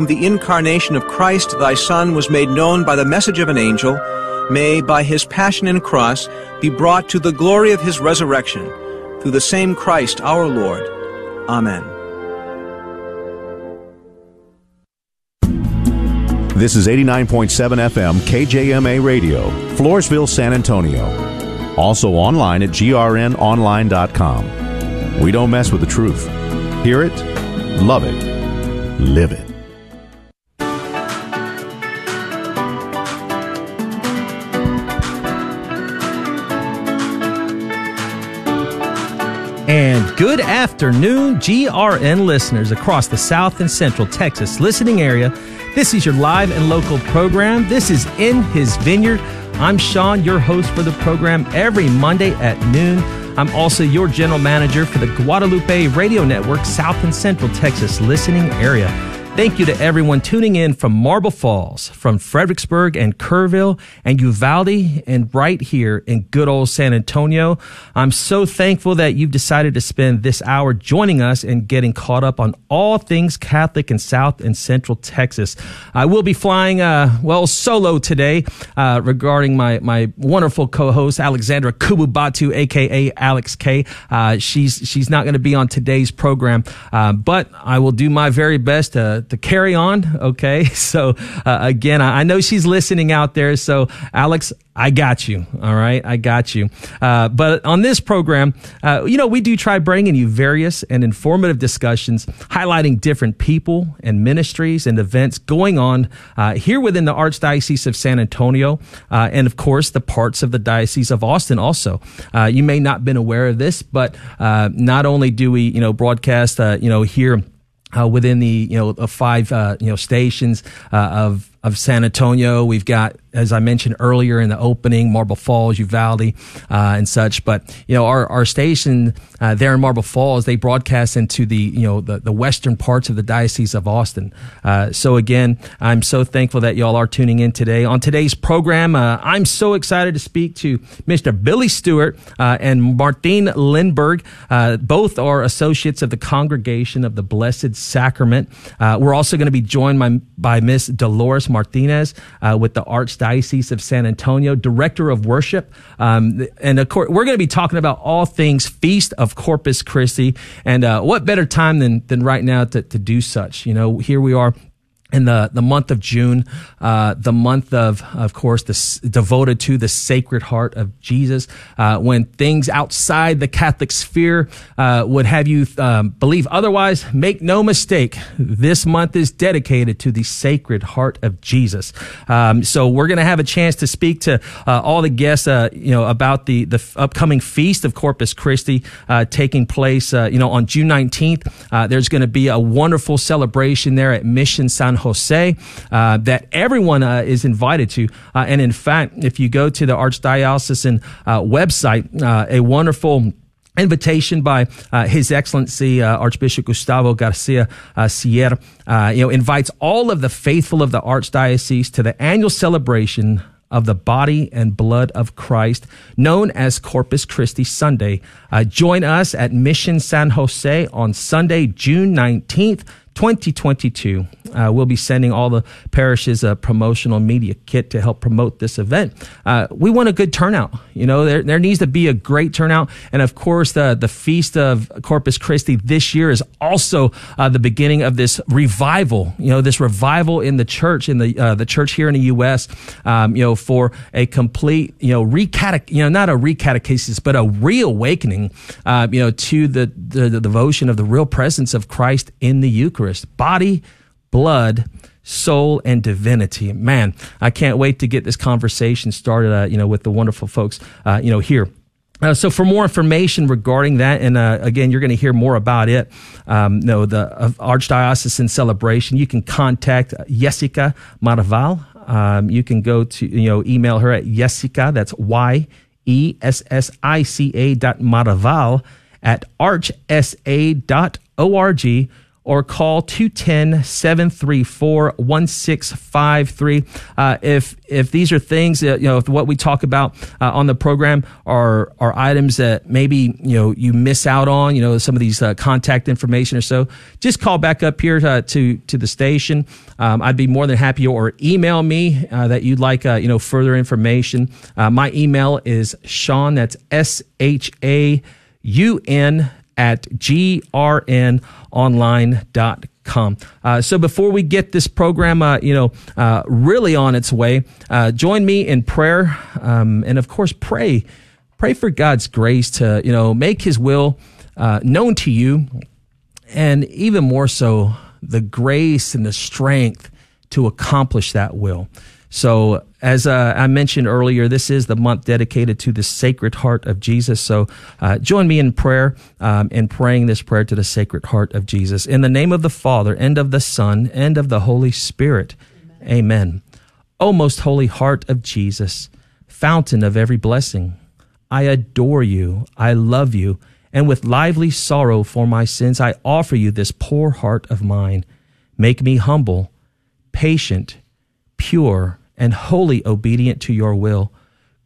The incarnation of Christ, thy Son, was made known by the message of an angel, may, by his passion and cross, be brought to the glory of his resurrection, through the same Christ our Lord. Amen. This is 89.7 FM KJMA Radio, Floresville, San Antonio. Also online at grnonline.com. We don't mess with the truth. Hear it, love it, live it. And good afternoon, GRN listeners across the South and Central Texas listening area. This is your live and local program. This is In His Vineyard. I'm Sean, your host for the program every Monday at noon. I'm also your general manager for the Guadalupe Radio Network South and Central Texas listening area. Thank you to everyone tuning in from Marble Falls, from Fredericksburg and Kerrville and Uvalde and right here in good old San Antonio. I'm so thankful that you've decided to spend this hour joining us and getting caught up on all things Catholic in South and Central Texas. I will be flying, uh, well, solo today, uh, regarding my, my wonderful co-host, Alexandra Kububatu, aka Alex K. Uh, she's, she's not going to be on today's program, uh, but I will do my very best to to carry on. Okay. So, uh, again, I, I, know she's listening out there. So, Alex, I got you. All right. I got you. Uh, but on this program, uh, you know, we do try bringing you various and informative discussions highlighting different people and ministries and events going on uh, here within the Archdiocese of San Antonio. Uh, and of course, the parts of the Diocese of Austin also. Uh, you may not been aware of this, but not only do we, you know, broadcast, you know, here uh, within the you know five uh, you know stations uh, of of San Antonio. We've got, as I mentioned earlier in the opening, Marble Falls, Uvalde, uh, and such. But you know, our our station uh, there in Marble Falls, they broadcast into the you know the, the western parts of the diocese of Austin. Uh, so again, I'm so thankful that y'all are tuning in today. On today's program, uh, I'm so excited to speak to Mr. Billy Stewart uh, and Martine Lindberg. Uh, both are associates of the Congregation of the Blessed Sacrament. we're also going to be joined by, by Miss Dolores Martinez with the Archdiocese of San Antonio, Director of Worship. Um, and of course, we're going to be talking about all things Feast of Corpus Christi. And uh, what better time than, than right now to, to do such? You know, here we are in the, the month of June, uh, the month of, of course, devoted to the Sacred Heart of Jesus, uh, when things outside the Catholic sphere uh, would have you um, believe otherwise, make no mistake, this month is dedicated to the Sacred Heart of Jesus. Um, so we're going to have a chance to speak to uh, all the guests, uh, you know, about the, the upcoming feast of Corpus Christi uh, taking place, you know, on June 19th. there's going to be a wonderful celebration there at Mission San Jose uh, that everyone uh, is invited to. Uh, and in fact, if you go to the Archdiocesan uh, website, uh, a wonderful invitation by uh, His Excellency uh, Archbishop Gustavo Garcia uh, Siller, you know, invites all of the faithful of the Archdiocese to the annual celebration of the body and blood of Christ, known as Corpus Christi Sunday. join us at Mission San Jose on Sunday, June 19th 2022. Uh, we'll be sending all the parishes a promotional media kit to help promote this event. Uh, we want a good turnout. You know, there, there needs to be a great turnout. And of course, the, the Feast of Corpus Christi this year is also uh, the beginning of this revival, you know, this revival in the church, in the, uh, the church here in the U.S., um, you know, for a complete, you know, recatech, you know, not a recatechesis, but a reawakening, uh, you know, to the, the, the devotion of the real presence of Christ in the. Eucharist body, blood, soul, and divinity. Man, I can't wait to get this conversation started, uh, you know, with the wonderful folks, uh, you know, here. Uh, so for more information regarding that, and uh, again, you're going to hear more about it. Um, no, the uh, Archdiocesan celebration. You can contact Jessica Maraval. Um, you can go to you know email her at Jessica. That's Y E S S I C A dot Maraval at archsa dot org or call 210-734-1653 uh, if if these are things that you know if what we talk about uh, on the program are are items that maybe you know you miss out on you know some of these uh, contact information or so just call back up here to to, to the station. Um, I'd be more than happy or email me uh, that you'd like uh, you know further information. Uh, my email is Sean that's S H A U N at grnonline.com. Uh, so before we get this program, uh, you know, uh, really on its way, uh, join me in prayer, um, and of course, pray, pray for God's grace to, you know, make His will uh, known to you, and even more so, the grace and the strength to accomplish that will. So, as uh, I mentioned earlier, this is the month dedicated to the Sacred Heart of Jesus. So, uh, join me in prayer um, in praying this prayer to the Sacred Heart of Jesus. In the name of the Father, and of the Son, and of the Holy Spirit. Amen. Amen. O most holy heart of Jesus, fountain of every blessing, I adore you, I love you, and with lively sorrow for my sins, I offer you this poor heart of mine. Make me humble, patient, pure, and wholly obedient to your will.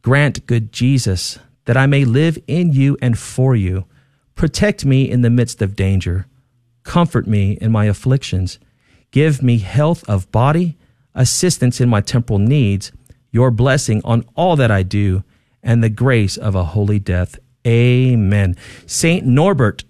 Grant, good Jesus, that I may live in you and for you. Protect me in the midst of danger. Comfort me in my afflictions. Give me health of body, assistance in my temporal needs, your blessing on all that I do, and the grace of a holy death. Amen. Saint Norbert,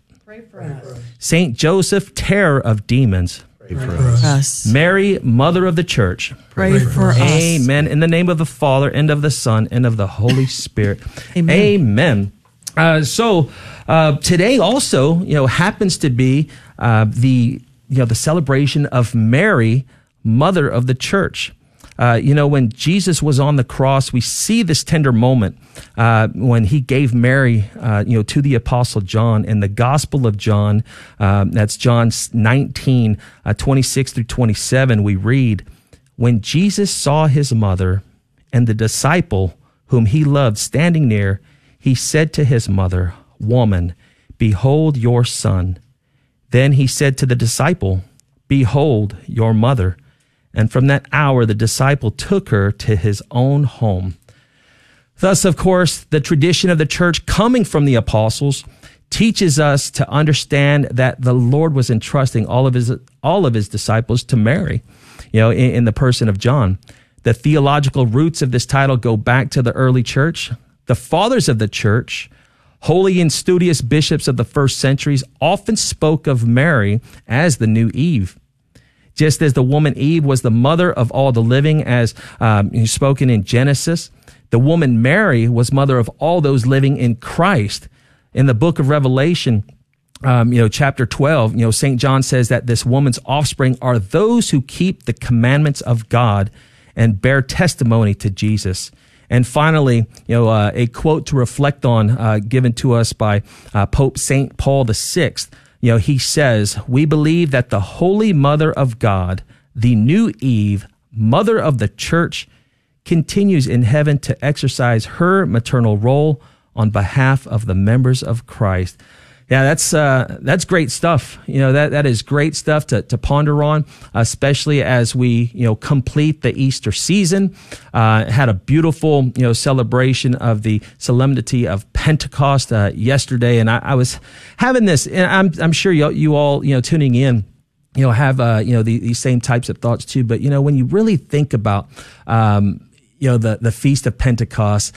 Saint Joseph, terror of demons, Pray for us. Mary, Mother of the Church. Pray for us. Amen. In the name of the Father, and of the Son, and of the Holy Spirit. Amen. Amen. Uh, so uh, today also, you know, happens to be uh, the you know the celebration of Mary, Mother of the Church. Uh, you know, when Jesus was on the cross, we see this tender moment uh, when he gave Mary, uh, you know, to the Apostle John in the Gospel of John. Um, that's John 19, uh, 26 through 27. We read, When Jesus saw his mother and the disciple whom he loved standing near, he said to his mother, Woman, behold your son. Then he said to the disciple, Behold your mother. And from that hour, the disciple took her to his own home. Thus, of course, the tradition of the church coming from the apostles teaches us to understand that the Lord was entrusting all of his, all of his disciples to Mary, you know, in, in the person of John. The theological roots of this title go back to the early church. The fathers of the church, holy and studious bishops of the first centuries, often spoke of Mary as the new Eve just as the woman Eve was the mother of all the living, as um, spoken in Genesis. The woman Mary was mother of all those living in Christ. In the book of Revelation, um, you know, chapter 12, you know, St. John says that this woman's offspring are those who keep the commandments of God and bear testimony to Jesus. And finally, you know, uh, a quote to reflect on, uh, given to us by uh, Pope St. Paul VI you know, he says, We believe that the Holy Mother of God, the new Eve, Mother of the Church, continues in heaven to exercise her maternal role on behalf of the members of Christ. Yeah, that's uh, that's great stuff. You know that that is great stuff to, to ponder on, especially as we you know complete the Easter season. Uh, had a beautiful you know celebration of the solemnity of Pentecost uh, yesterday, and I, I, was having this. And I'm I'm sure you you all you know tuning in you know have uh, you know the, these same types of thoughts too. But you know when you really think about um, you know the the feast of pentecost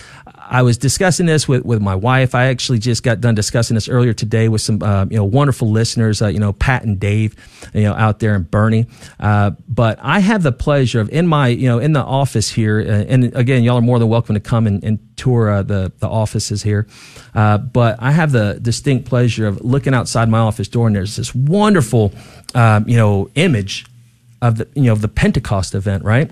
i was discussing this with, with my wife. I actually just got done discussing this earlier today with some uh, you know wonderful listeners uh, you know pat and dave you know out there in Boerne. uh, but i have the pleasure of in my you know in the office here uh, and again y'all are more than welcome to come and, and tour uh, the the offices here. Uh, but i have the distinct pleasure of looking outside my office door and there's this wonderful um, you know image of the you know of the pentecost event right?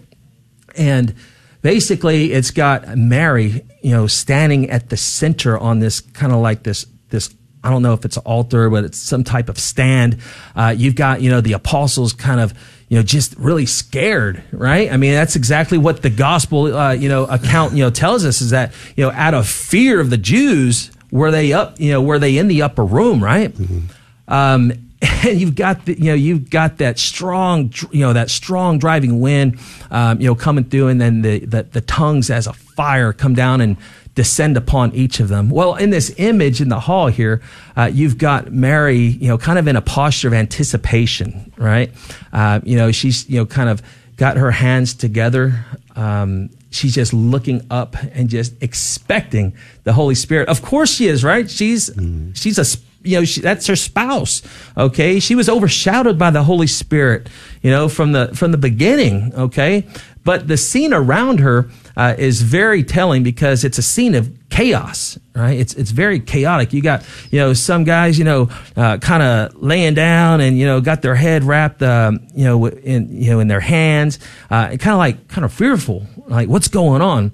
And basically it's got Mary, you know, standing at the center on this kind of like this this I don't know if it's an altar, but it's some type of stand. Uh, you've got you know the apostles kind of you know just really scared, right? I mean that's exactly what the gospel uh, you know account you know tells us is that you know out of fear of the Jews were they up you know were they in the upper room, right? Mm-hmm. Um, and you've got the, you know you've got that strong you know that strong driving wind um, you know coming through and then the, the the tongues as a fire come down and descend upon each of them. Well in this image in the hall here uh, you've got mary you know kind of in a posture of anticipation right? Uh, you know she's you know kind of got her hands together. Um, she's just looking up and just expecting the holy spirit. Of course she is right? She's mm. she's a you know, she, that's her spouse. Okay. She was overshadowed by the Holy Spirit, you know, from the, from the beginning. Okay. But the scene around her uh, is very telling because it's a scene of chaos, right? It's, it's very chaotic. You got, you know, some guys, you know, uh, kind of laying down and, you know, got their head wrapped, um, you know, in, you know, in their hands, uh, kind of like, kind of fearful, like what's going on?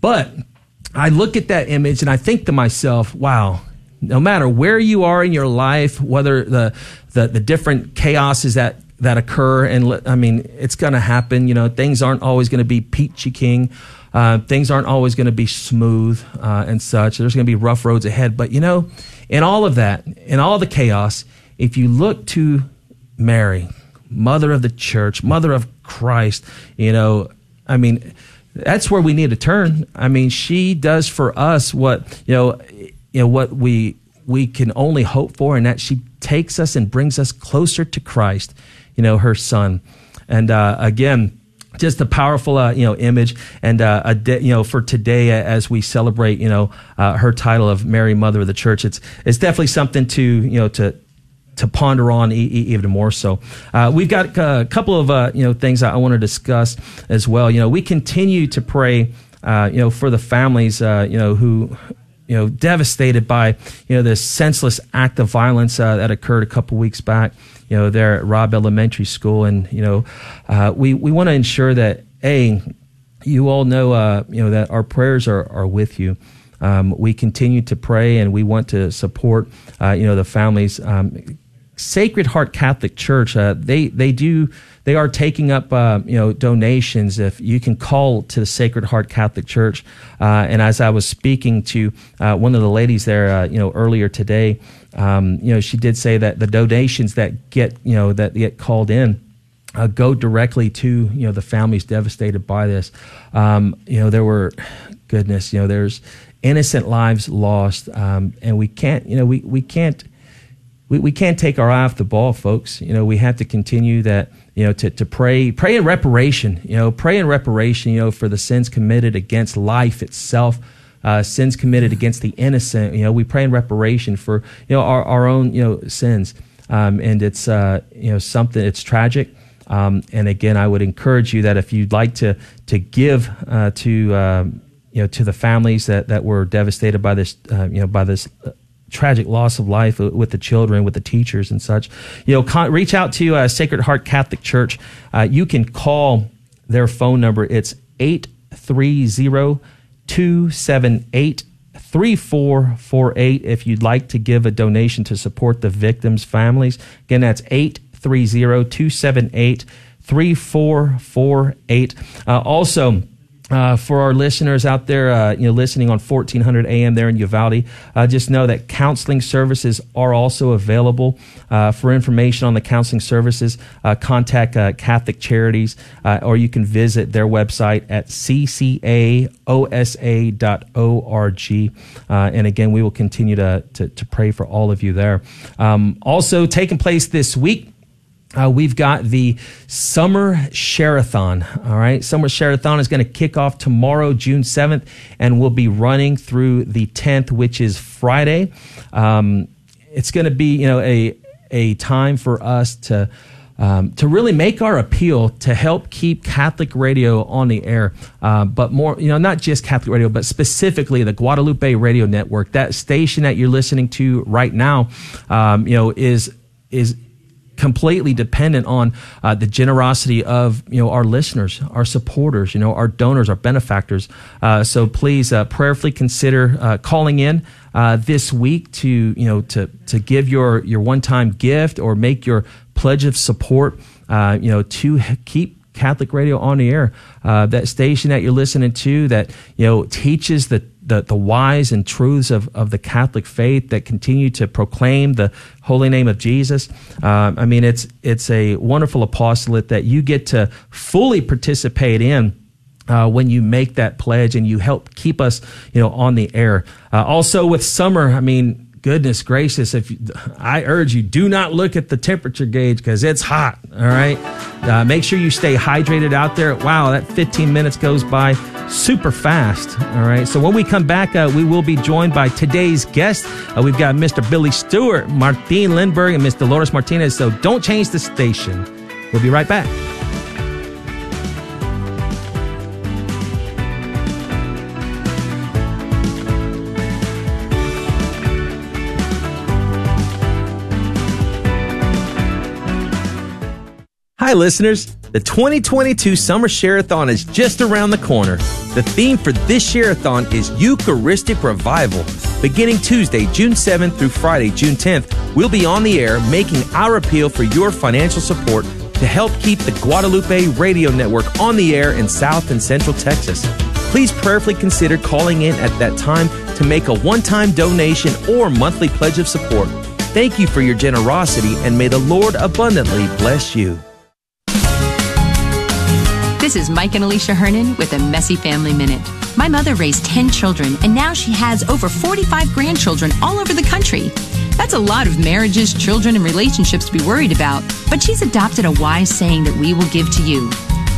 But I look at that image and I think to myself, wow, no matter where you are in your life, whether the, the, the different chaoses that, that occur, and I mean, it's going to happen. You know, things aren't always going to be peachy king. Uh, things aren't always going to be smooth uh, and such. There's going to be rough roads ahead. But you know, in all of that, in all the chaos, if you look to Mary, mother of the church, mother of Christ, you know, I mean, that's where we need to turn. I mean, she does for us what, you know, you know what we we can only hope for, and that she takes us and brings us closer to Christ, you know, her Son. And uh, again, just a powerful, uh, you know, image, and uh, a de- you know, for today as we celebrate, you know, uh, her title of Mary, Mother of the Church, it's it's definitely something to you know to to ponder on e- even more so. Uh, we've got a couple of uh, you know things I want to discuss as well. You know, we continue to pray, uh, you know, for the families, uh, you know, who you know, devastated by, you know, this senseless act of violence uh, that occurred a couple weeks back, you know, there at Robb Elementary School. And, you know, uh, we, we want to ensure that, A, you all know, uh, you know, that our prayers are, are with you. Um, we continue to pray and we want to support, uh, you know, the families. Um, Sacred Heart Catholic Church, uh, they, they do they are taking up uh, you know donations. If you can call to the Sacred Heart Catholic Church, uh, and as I was speaking to uh, one of the ladies there, uh, you know earlier today, um, you know she did say that the donations that get you know that get called in. Uh, go directly to you know the families devastated by this. Um, you know there were, goodness, you know there's innocent lives lost, um, and we can't you know we we can't we, we can't take our eye off the ball, folks. You know, we have to continue that, you know, to, to pray, pray in reparation, you know, pray in reparation, you know, for the sins committed against life itself, uh, sins committed against the innocent. You know, we pray in reparation for, you know, our, our own, you know, sins. Um, and it's, uh, you know, something, it's tragic. Um, and again, I would encourage you that if you'd like to, to give uh, to, um, you know, to the families that, that were devastated by this, uh, you know, by this uh, tragic loss of life with the children, with the teachers and such, you know, con- reach out to uh, Sacred Heart Catholic Church. Uh, you can call their phone number. It's 830 278 3448 if you'd like to give a donation to support the victims' families. Again, that's 830 278 3448. Uh, also, uh, for our listeners out there, uh, you know, listening on 1400 AM there in Uvalde, uh, just know that counseling services are also available. Uh, for information on the counseling services, uh, contact uh, Catholic Charities, or you can visit their website at ccaosa.org. and again, we will continue to, to, to, pray for all of you there. Um, also, taking place this week. Uh, we've got the Summer Share-a-thon. All right. Summer Share-a-thon is going to kick off tomorrow, June 7th, and we'll be running through the 10th, which is Friday. Um, it's going to be, you know, a, a time for us to, um, to really make our appeal to help keep Catholic radio on the air, uh, but more, you know, not just Catholic radio, but specifically the Guadalupe Radio Network. That station that you're listening to right now, um, you know, is is completely dependent on uh, the generosity of you know our listeners, our supporters, you know our donors, our benefactors. Uh, so please uh, prayerfully consider uh, calling in uh, this week to you know to to give your your one time gift or make your pledge of support. Uh, you know to keep Catholic Radio on the air, that station that you're listening to that you know teaches the the, the whys and truths of, of the Catholic faith that continue to proclaim the holy name of Jesus. Um, I mean, it's it's a wonderful apostolate that you get to fully participate in. Uh, when you make that pledge and you help keep us, you know, on the air. Uh, also with summer, I mean, goodness gracious, if you, I urge you, do not look at the temperature gauge because it's hot. All right. Uh, make sure you stay hydrated out there. Wow, that 15 minutes goes by super fast. All right. So when we come back, uh, we will be joined by today's guest. Uh, we've got Mr. Billy Stewart, Martine Lindberg, and Miss Dolores Martinez. So don't change the station. We'll be right back. Hi, listeners. The 2022 Summer Shareathon is just around the corner. The theme for this Shareathon is Eucharistic Revival. Beginning Tuesday, June 7th through Friday, June 10th, we'll be on the air making our appeal for your financial support to help keep the Guadalupe Radio Network on the air in South and Central Texas. Please prayerfully consider calling in at that time to make a one time donation or monthly pledge of support. Thank you for your generosity and may the Lord abundantly bless you. This is Mike and Alicia Hernon with a Messy Family Minute. My mother raised 10 children, and now she has over 45 grandchildren all over the country. That's a lot of marriages, children, and relationships to be worried about, but she's adopted a wise saying that we will give to you.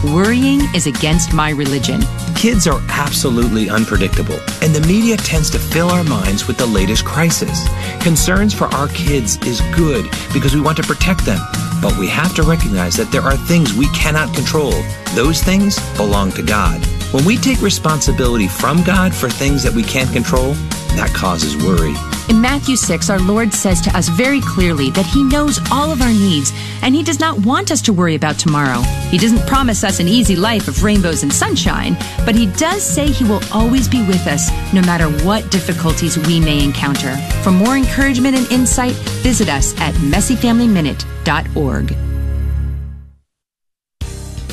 Worrying is against my religion. Kids are absolutely unpredictable, and the media tends to fill our minds with the latest crisis. Concerns for our kids is good because we want to protect them, but we have to recognize that there are things we cannot control. Those things belong to God. When we take responsibility from God for things that we can't control, that causes worry. In Matthew 6, our Lord says to us very clearly that He knows all of our needs and He does not want us to worry about tomorrow. He doesn't promise us an easy life of rainbows and sunshine, but He does say He will always be with us no matter what difficulties we may encounter. For more encouragement and insight, visit us at messyfamilyminute.org.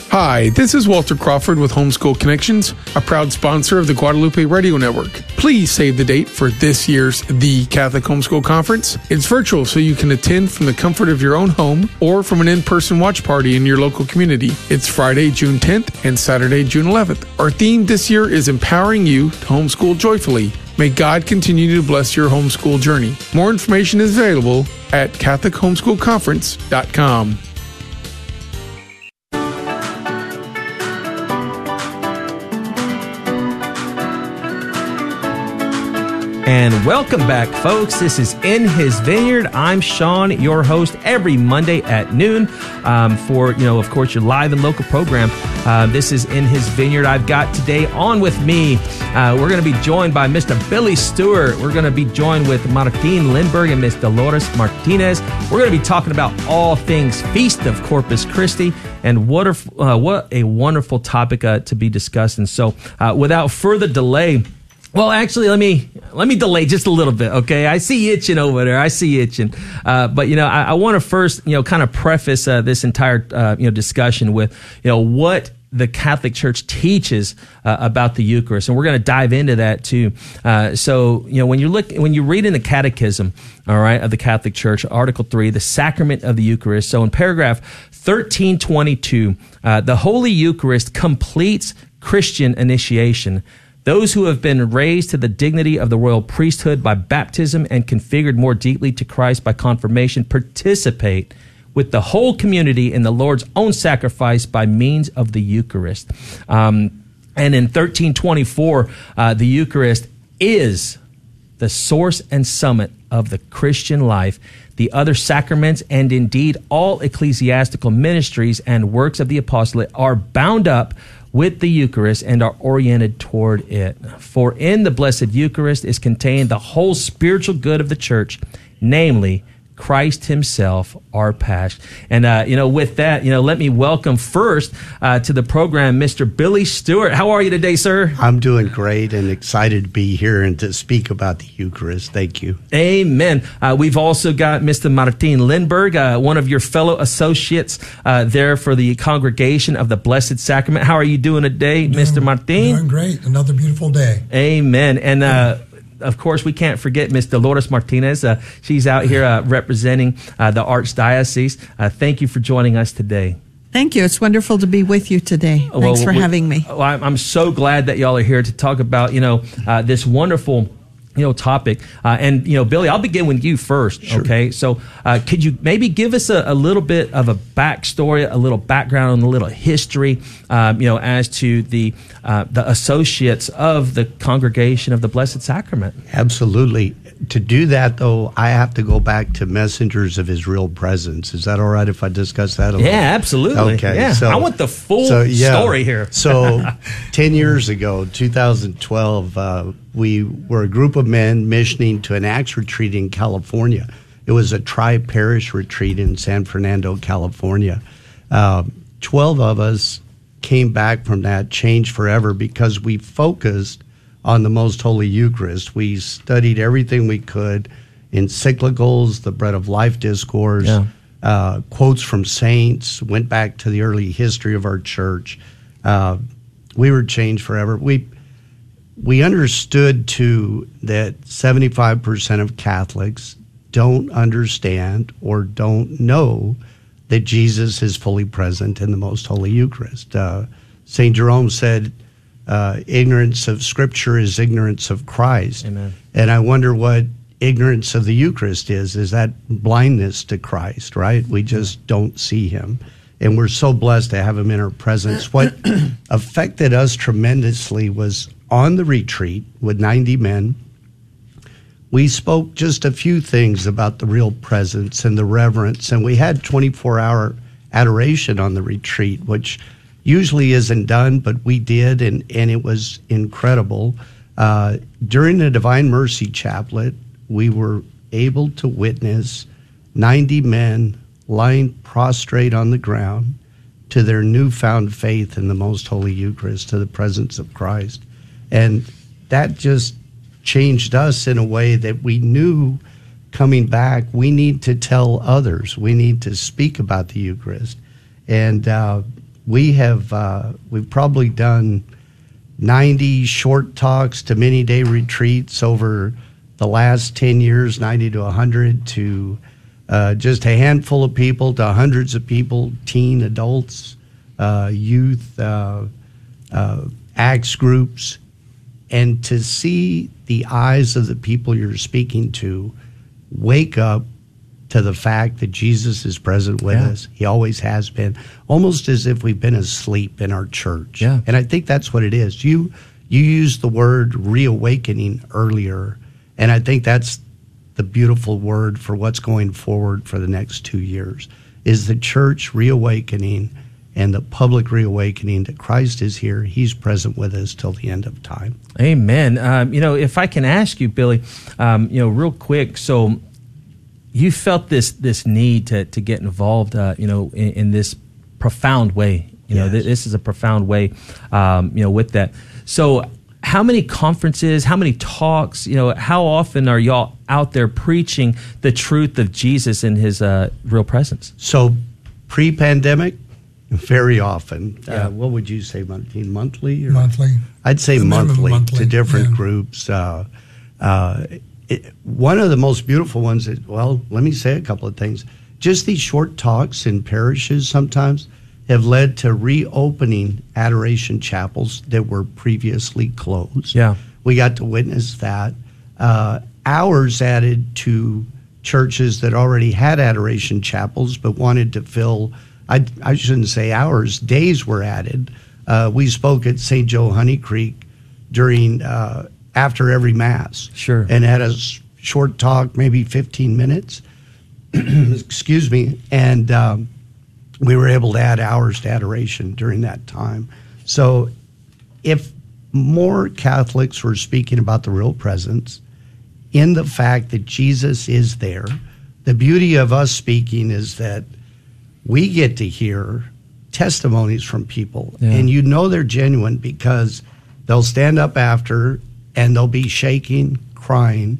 Hi, this is Walter Crawford with Homeschool Connections, a proud sponsor of the Guadalupe Radio Network. Please save the date for this year's The Catholic Homeschool Conference. It's virtual, so you can attend from the comfort of your own home or from an in person watch party in your local community. It's Friday, June 10th and Saturday, June 11th. Our theme this year is empowering you to homeschool joyfully. May God continue to bless your homeschool journey. More information is available at CatholicHomeschoolConference.com. And welcome back, folks. This is In His Vineyard. I'm Sean, your host, every Monday at noon um, for, you know, of course, your live and local program. Uh, this is In His Vineyard. I've got today on with me, uh, we're going to be joined by Mr. Billy Stewart. We're going to be joined with Martine Lindberg and Miss Dolores Martinez. We're going to be talking about all things Feast of Corpus Christi and what, a, uh, what a wonderful topic uh, to be discussed. And so, uh, without further delay, well, actually, let me let me delay just a little bit. Okay, I see itching over there. I see itching. Uh, but you know, I, I want to first, you know, kind of preface uh, this entire uh, you know discussion with you know what the Catholic Church teaches uh, about the Eucharist, and we're going to dive into that too. Uh, so, you know, when you look, when you read in the Catechism, all right, of the Catholic Church, Article Three, the Sacrament of the Eucharist. So, in paragraph thirteen twenty two, uh, the Holy Eucharist completes Christian initiation. Those who have been raised to the dignity of the royal priesthood by baptism and configured more deeply to Christ by confirmation participate with the whole community in the Lord's own sacrifice by means of the Eucharist. Um, and in 1324, uh, the Eucharist is the source and summit of the Christian life. The other sacraments and indeed all ecclesiastical ministries and works of the apostolate are bound up with the Eucharist and are oriented toward it. For in the Blessed Eucharist is contained the whole spiritual good of the church, namely Christ Himself, our Pasch. And, uh, you know, with that, you know, let me welcome first uh, to the program Mr. Billy Stewart. How are you today, sir? I'm doing great and excited to be here and to speak about the Eucharist. Thank you. Amen. Uh, we've also got Mr. Martin Lindberg, uh, one of your fellow associates uh, there for the Congregation of the Blessed Sacrament. How are you doing today, doing, Mr. Martin? Doing great. Another beautiful day. Amen. And, uh, of course, we can't forget Miss Dolores Martinez. Uh, she's out here uh, representing uh, the Archdiocese. Uh, thank you for joining us today. Thank you. It's wonderful to be with you today. Thanks well, for we, having me. Well, I'm so glad that y'all are here to talk about, you know, uh, this wonderful you know topic. Uh, and you know billy i'll begin with you first sure. okay? So uh, could you maybe give us a, a, little bit of a backstory a little background on a little history um, you know as to the uh, the associates of the congregation of the blessed sacrament? Absolutely to do that though i have to go back to messengers of his real presence is that all right if i discuss that a yeah little? absolutely okay yeah so, i want the full so, yeah, story here so 10 years ago 2012 uh, we were a group of men missioning to an ACTS retreat in California. It was a tri parish retreat in San Fernando, California. Uh, 12 of us came back from that changed forever because we focused on the Most Holy Eucharist. We studied everything we could encyclicals, the Bread of Life discourse, yeah. uh, quotes from saints, went back to the early history of our church. Uh, we were changed forever. We we understood too that 75% of Catholics don't understand or don't know that Jesus is fully present in the Most Holy Eucharist. Uh, St. Jerome said, uh, ignorance of Scripture is ignorance of Christ. Amen. And I wonder what ignorance of the Eucharist is. Is that blindness to Christ, right? We just don't see him. And we're so blessed to have him in our presence. What affected us tremendously was on the retreat with 90 men. We spoke just a few things about the real presence and the reverence, and we had 24 hour adoration on the retreat, which usually isn't done, but we did, and, and it was incredible. Uh, during the Divine Mercy Chaplet, we were able to witness 90 men lying prostrate on the ground to their newfound faith in the Most Holy Eucharist, to the presence of Christ. And that just changed us in a way that we knew coming back, we need to tell others, we need to speak about the Eucharist. And uh, we have, uh, we've probably done 90 short talks to many day retreats over the last 10 years, 90 to 100 to uh, just a handful of people to hundreds of people, teen, adults, uh, youth, uh, uh, acts groups. And to see the eyes of the people you're speaking to wake up to the fact that Jesus is present with yeah. us. He always has been, almost as if we've been asleep in our church. Yeah. And I think that's what it is. You you used the word reawakening earlier, and I think that's the beautiful word for what's going forward for the next 2 years. Is the church reawakening and the public reawakening that Christ is here. He's present with us till the end of time. Amen. Um, you know, if I can ask you, Billy, um, you know, real quick. So you felt this this need to to get involved, uh, you know, in, in, this profound way. You yes. know, th- this is a profound way, um, you know, with that. So how many conferences, how many talks, you know, how often are y'all out there preaching the truth of Jesus and his uh, real presence? So pre-pandemic, very often. Uh, yeah. Uh, what would you say, Martin? Monthly? Or? Monthly. I'd say monthly, monthly, to different yeah. groups. Uh, uh, it, one of the most beautiful ones is, well, let me say a couple of things. Just these short talks in parishes sometimes have led to reopening adoration chapels that were previously closed. Yeah. We got to witness that. Uh, hours added to churches that already had adoration chapels but wanted to fill I, I shouldn't say hours, days were added. Uh, we spoke at St. Joe Honey Creek during uh, after every mass. Sure. And had a short talk, maybe 15 minutes. Excuse me. And um, we were able to add hours to adoration during that time. So if more Catholics were speaking about the real presence in the fact that Jesus is there, the beauty of us speaking is that we get to hear testimonies from people, yeah. and you know they're genuine because they'll stand up after and they'll be shaking, crying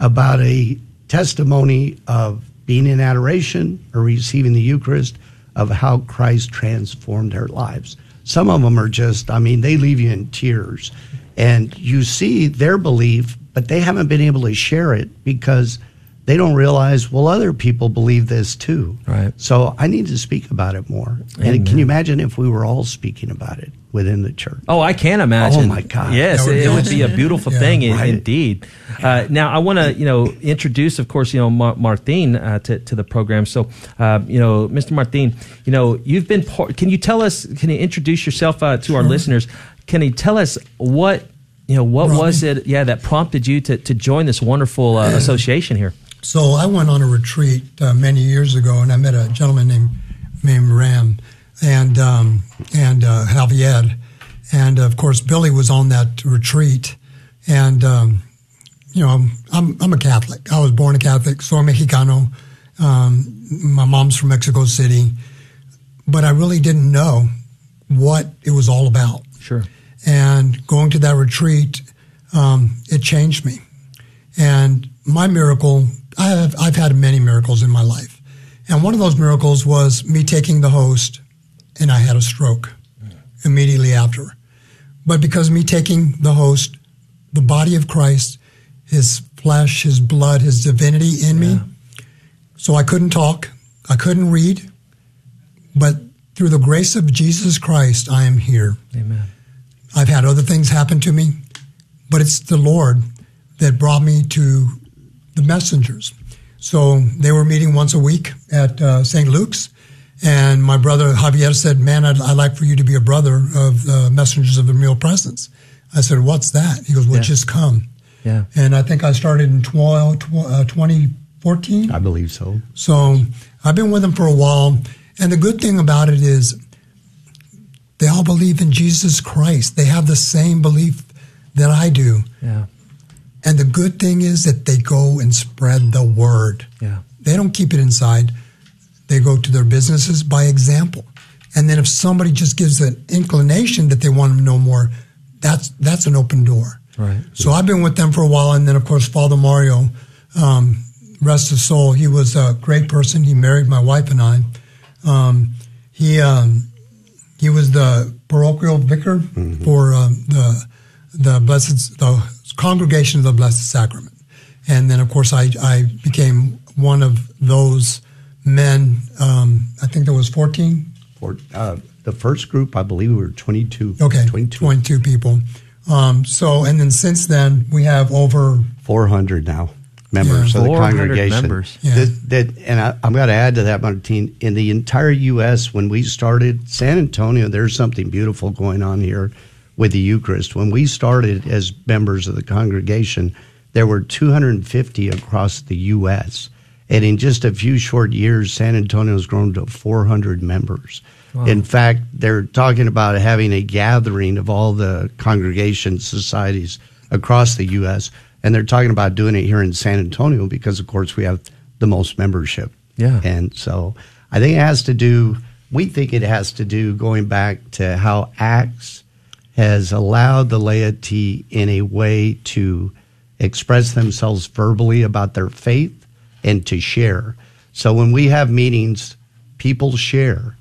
about a testimony of being in adoration or receiving the Eucharist of how Christ transformed their lives. Some of them are just, I mean, they leave you in tears. And you see their belief, but they haven't been able to share it because they don't realize, well, other people believe this too. Right. So I need to speak about it more. Amen. And can you imagine if we were all speaking about it within the church? Oh, I can imagine. Oh my God. Yes, it, it, would be a beautiful yeah, thing, right. indeed. Uh, now, I want to, you know, introduce, of course, you know, Mar- Martin uh, to, to the program. So, uh, you know, Mr. Martin, you know, you've been part. Can you tell us? Can you introduce yourself uh, to sure. our listeners? Can you tell us what? You know, what was it, yeah, that prompted you to, to join this wonderful uh, association here? So I went on a retreat uh, many years ago, and I met a gentleman named named Ram and um, and uh, Javier, and of course Billy was on that retreat, and um, you know I'm I'm a Catholic. I was born a Catholic, soy Mexicano. Um, my mom's from Mexico City, but I really didn't know what it was all about. Sure. And going to that retreat, um, it changed me. And my miracle I have, I've had many miracles in my life. And one of those miracles was me taking the host and I had a stroke immediately after. But because me taking the host, the body of Christ, his flesh, his blood, his divinity in yeah. me, so I couldn't talk, I couldn't read, but through the grace of Jesus Christ, I am here. Amen. I've had other things happen to me, but it's the Lord that brought me to the messengers. So they were meeting once a week at uh, St. Luke's. And my brother Javier said, Man, I'd, I'd, like for you to be a brother of the messengers of the real presence. I said, What's that? He goes, Well, yeah. just come. Yeah. And I think I started in 12, uh, 2014. I believe so. So I've been with them for a while. And the good thing about it is they all believe in Jesus Christ. They have the same belief that I do. Yeah. And the good thing is that they go and spread the word. Yeah. They don't keep it inside. They go to their businesses by example. And then if somebody just gives an inclination that they want to know more, that's that's an open door. Right. So I've been with them for a while, and then of course Father Mario, um, rest his soul, he was a great person. He married my wife and I. Um, he um, he was the parochial vicar mm-hmm. for um, the the blessed the Congregation of the Blessed Sacrament. And then, of course, I, I became one of those men. Um, I think there was 14. For, uh, the first group, I believe we were 22. Okay, 22, 22 people. Um, so, and then since then, we have over 400 now members yeah. of the congregation. Members. Yeah. That, that, and I, am going to add to that, Martin. In the entire U.S., when we started San Antonio, there's something beautiful going on here with the Eucharist. When we started as members of the congregation, there were 250 across the U.S. And in just a few short years, San Antonio has grown to 400 members. Wow. In fact, they're talking about having a gathering of all the congregation societies across the U.S. And they're talking about doing it here in San Antonio because, of course, we have the most membership. Yeah. And so I think it has to do, we think it has to do going back to how Acts has allowed the laity in a way to express themselves verbally about their faith and to share. So when we have meetings, people share.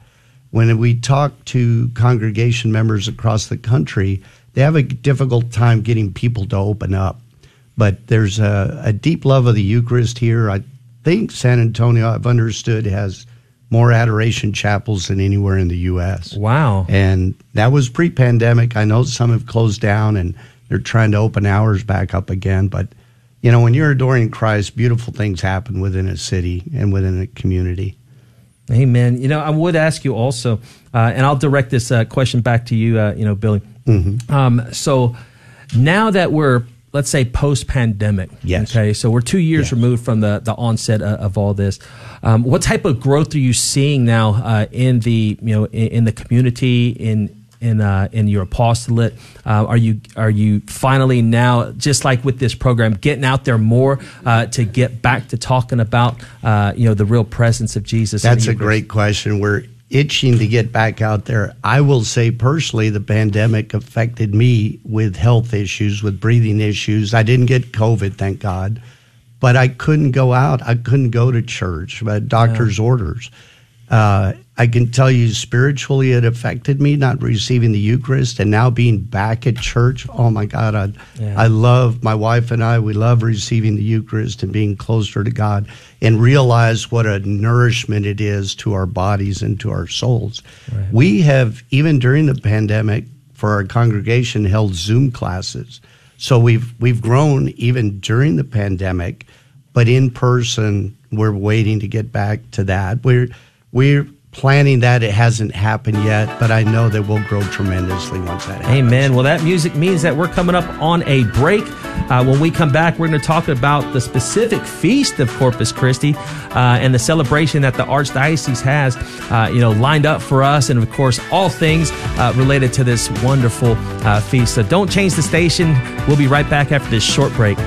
When we talk to congregation members across the country, they have a difficult time getting people to open up. But there's a, a deep love of the Eucharist here. I think San Antonio, I've understood, has more adoration chapels than anywhere in the U.S. Wow. And that was pre pandemic. I know some have closed down and they're trying to open hours back up again. But, you know, when you're adoring Christ, beautiful things happen within a city and within a community. Amen. You know, I would ask you also, uh, and I'll direct this uh, question back to you, uh, you know, Billy. Mm-hmm. Um, so now that we're let's say post pandemic. Yes. Okay. So we're two years yes. removed from the, the onset of, of all this. Um, what type of growth are you seeing now uh, in the you know in, in, the community in in uh, in your apostolate? Uh, are you are you finally now just like with this program getting out there more uh, to get back to talking about uh, you know the real presence of Jesus? That's a great question. We're itching to get back out there. I will say personally, the pandemic affected me with health issues, with breathing issues. I didn't get COVID, thank God, but I couldn't go out. I couldn't go to church, but doctor's yeah. orders. Uh, I can tell you spiritually, it affected me not receiving the Eucharist and now being back at church. Oh my God, I, yeah. I love my wife and I. We love receiving the Eucharist and being closer to God and realize what a nourishment it is to our bodies and to our souls. Right. We have, even during the pandemic, for our congregation, held Zoom classes. So we've we've grown even during the pandemic, but in person, we're waiting to get back to that. We're we're planning that. It hasn't happened yet, but I know that we'll grow tremendously once that happens. Amen. Well, that music means that we're coming up on a break. Uh, when we come back, we're going to talk about the specific feast of Corpus Christi uh, and the celebration that the Archdiocese has, uh, you know, lined up for us, and of course, all things uh, related to this wonderful uh, feast. So don't change the station. We'll be right back after this short break.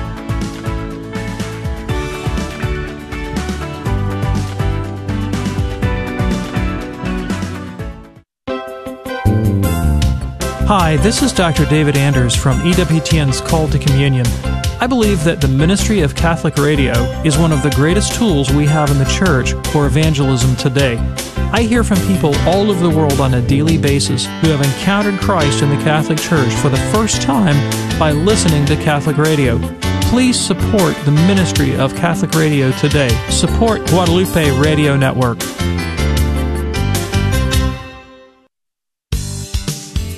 Hi, this is Dr. David Anders from EWTN's Call to Communion. I believe that the ministry of Catholic radio is one of the greatest tools we have in the church for evangelism today. I hear from people all over the world on a daily basis who have encountered Christ in the Catholic Church for the first time by listening to Catholic radio. Please support the ministry of Catholic radio today. Support Guadalupe Radio Network.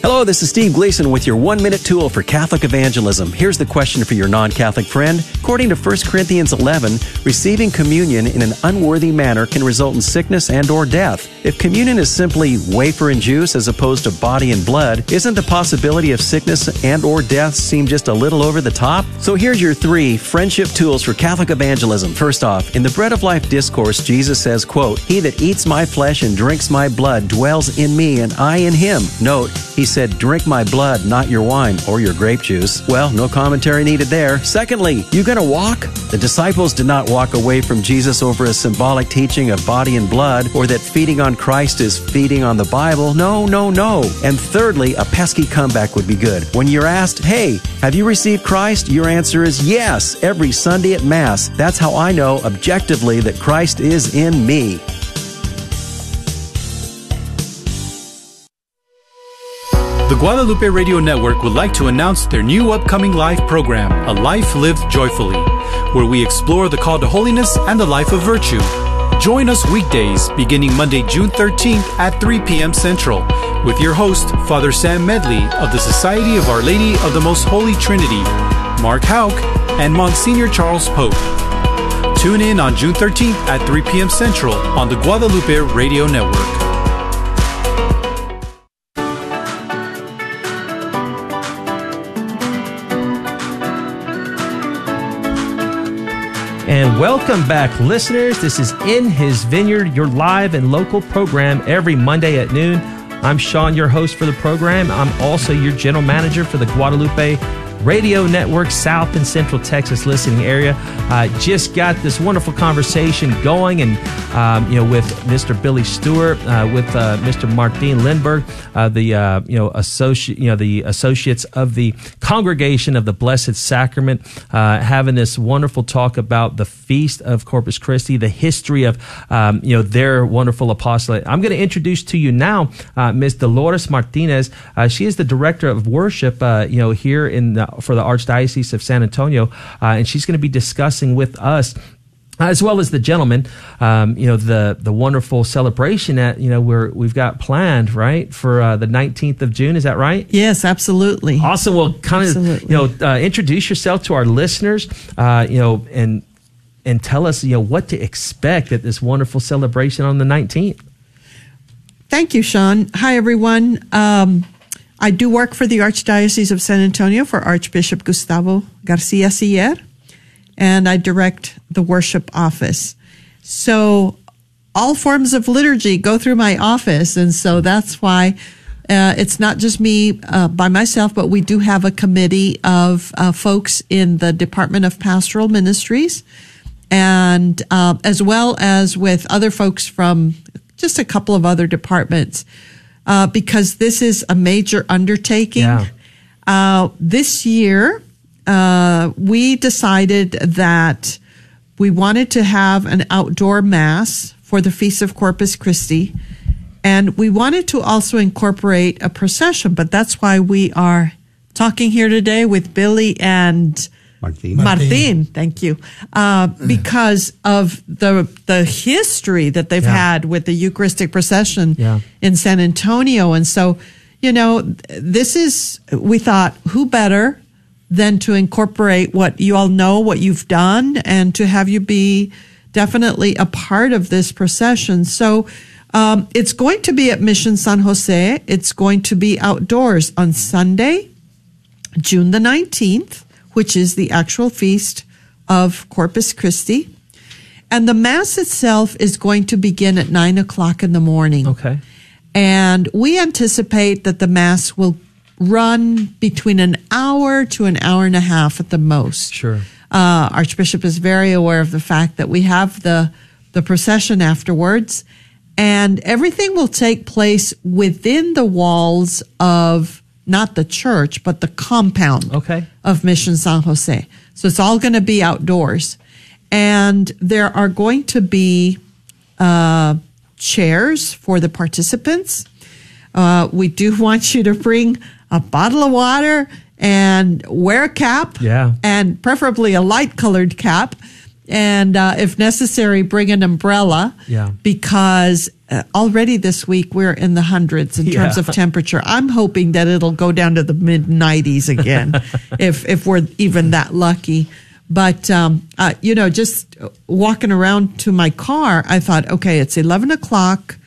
Hello, this is Steve Gleason with your one minute tool for Catholic evangelism. Here's the question for your non Catholic friend. According to 1 Corinthians 11, receiving communion in an unworthy manner can result in sickness and or death. If communion is simply wafer and juice as opposed to body and blood, isn't the possibility of sickness and or death seem just a little over the top? So here's your three friendship tools for Catholic evangelism. First off, in the Bread of Life discourse, Jesus says, quote, He that eats my flesh and drinks my blood dwells in me and I in him. Note, he said, Drink my blood, not your wine or your grape juice. Well, no commentary needed there. Secondly, you gonna walk? The disciples did not walk away from Jesus over a symbolic teaching of body and blood or that feeding on Christ is feeding on the Bible. No, no, no. And thirdly, a pesky comeback would be good. When you're asked, hey, have you received Christ? Your answer is yes, every Sunday at Mass. That's how I know objectively that Christ is in me. The Guadalupe Radio Network would like to announce their new upcoming live program, A Life Lived Joyfully, where we explore the call to holiness and the life of virtue. Join us weekdays beginning Monday, June 13th at 3 p.m. Central with your host, Father Sam Medley of the Society of Our Lady of the Most Holy Trinity, Mark Hauk, and Monsignor Charles Pope. Tune in on June 13th at 3 p.m. Central on the Guadalupe Radio Network. And welcome back, listeners. This is In His Vineyard, your live and local program every Monday at noon. I'm Sean, your host for the program. I'm also your general manager for the Guadalupe radio network, South and Central Texas listening area. Uh, just got this wonderful conversation going, and um, you know, with Mr. Billy Stewart, uh, with uh, Mr. Martin Lindbergh, uh, the uh, you know associate, you know, the associates of the Congregation of the Blessed Sacrament, uh, having this wonderful talk about the feast of Corpus Christi, the history of um, you know their wonderful apostolate. I'm going to introduce to you now Ms. Dolores Martinez. she is the director of worship, you know, here in the for the Archdiocese of San Antonio, uh, and she's going to be discussing with us as well as the gentleman, um, you know, the the wonderful celebration that you know we're we've got planned right for uh, the nineteenth of June. Is that right? Yes, absolutely. Awesome. Well, kind of you know, uh, introduce yourself to our listeners, uh, you know, and and tell us you know what to expect at this wonderful celebration on the nineteenth. Thank you, Sean. Hi, everyone. Um, I do work for the Archdiocese of San Antonio for Archbishop Gustavo Garcia Siller, and I direct the worship office. So all forms of liturgy go through my office, and so that's why Uh, it's not just me uh, by myself, but we do have a committee of uh, folks in the Department of Pastoral Ministries, and uh, as well as with other folks from just a couple of other departments, uh, because this is a major undertaking. Yeah. Uh, this year, we decided that we wanted to have an outdoor mass for the Feast of Corpus Christi. And we wanted to also incorporate a procession, but that's why we are talking here today with Billy and Martin. Martin. Thank you, uh, because of the the history that they've Yeah. had with the Eucharistic procession Yeah. in San Antonio, and so you know this is we thought who better than to incorporate what you all know, what you've done, and to have you be definitely a part of this procession. So. Um, it's going to be at Mission San Jose. It's going to be outdoors on Sunday, June the 19th, which is the actual feast of Corpus Christi. And the Mass itself is going to begin at nine o'clock in the morning. Okay. And we anticipate that the Mass will run between an hour to an hour and a half at the most. Sure. Uh, Archbishop is very aware of the fact that we have the, the procession afterwards, and everything will take place within the walls of not the church, but the compound Okay. of Mission San Jose. So it's all going to be outdoors. And there are going to be uh, chairs for the participants. Uh, we do want you to bring a bottle of water and wear a cap. Yeah. And preferably a light colored cap. And uh, if necessary, bring an umbrella. Yeah. Because uh, already this week we're in the hundreds in terms of temperature. I'm hoping that it'll go down to the mid 90s again, if if we're even that lucky. But um, uh, you know, just walking around to my car, I thought, okay, it's 11 o'clock.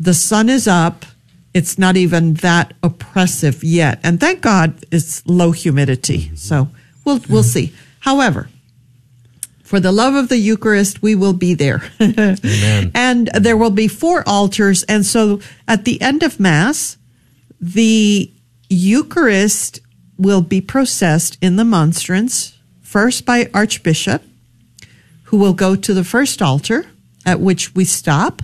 The sun is up. It's not even that oppressive yet, and thank God it's low humidity. So we'll we'll see. However, for the love of the Eucharist, we will be there. Amen. And there will be four altars. And so at the end of Mass, the Eucharist will be processed in the monstrance, first by Archbishop, who will go to the first altar, at which we stop.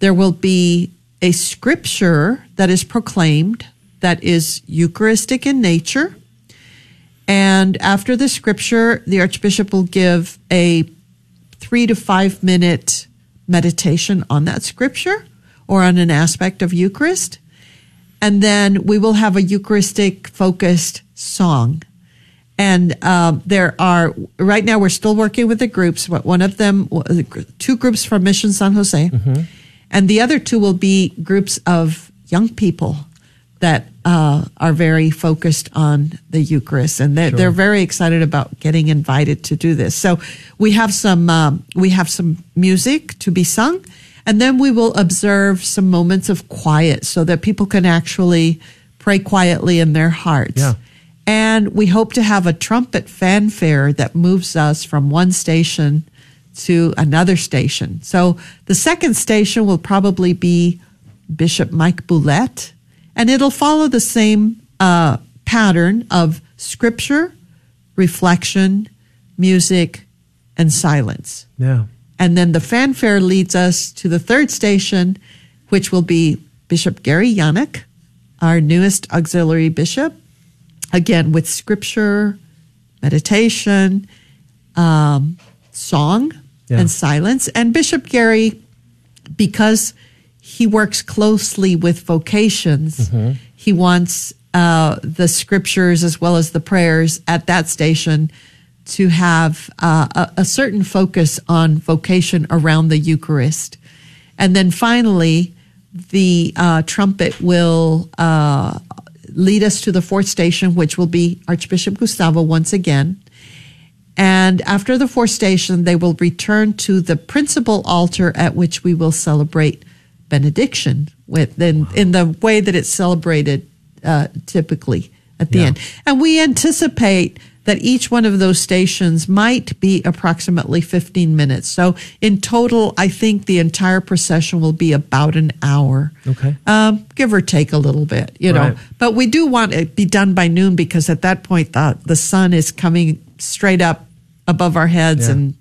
There will be a scripture that is proclaimed that is Eucharistic in nature. And after the scripture, the Archbishop will give a three to five minute meditation on that scripture or on an aspect of Eucharist. And then we will have a Eucharistic focused song. And um, there are, right now we're still working with the groups, but one of them, two groups from Mission San Jose, and the other two will be groups of young people that uh, are very focused on the Eucharist, and they're, they're very excited about getting invited to do this. So we have some um, we have some music to be sung, and then we will observe some moments of quiet so that people can actually pray quietly in their hearts. Yeah. And we hope to have a trumpet fanfare that moves us from one station to another station. So the second station will probably be Bishop Mike Boulette, and it'll follow the same uh, pattern of scripture, reflection, music, and silence. Yeah. And then the fanfare leads us to the third station, which will be Bishop Gary Janak, our newest auxiliary bishop, again with scripture, meditation, um, song, Yeah. and silence. And Bishop Gary, because he works closely with vocations, he wants uh, the scriptures as well as the prayers at that station to have uh, a, a certain focus on vocation around the Eucharist. And then finally, the uh, trumpet will uh, lead us to the fourth station, which will be Archbishop Gustavo once again. And after the fourth station, they will return to the principal altar at which we will celebrate benediction with in, in the way that it's celebrated uh, typically at the Yeah. end. And we anticipate that each one of those stations might be approximately 15 minutes. So in total, I think the entire procession will be about an hour. Okay. Um, give or take a little bit, you know. But we do want it to be done by noon because at that point the the sun is coming straight up above our heads Yeah. and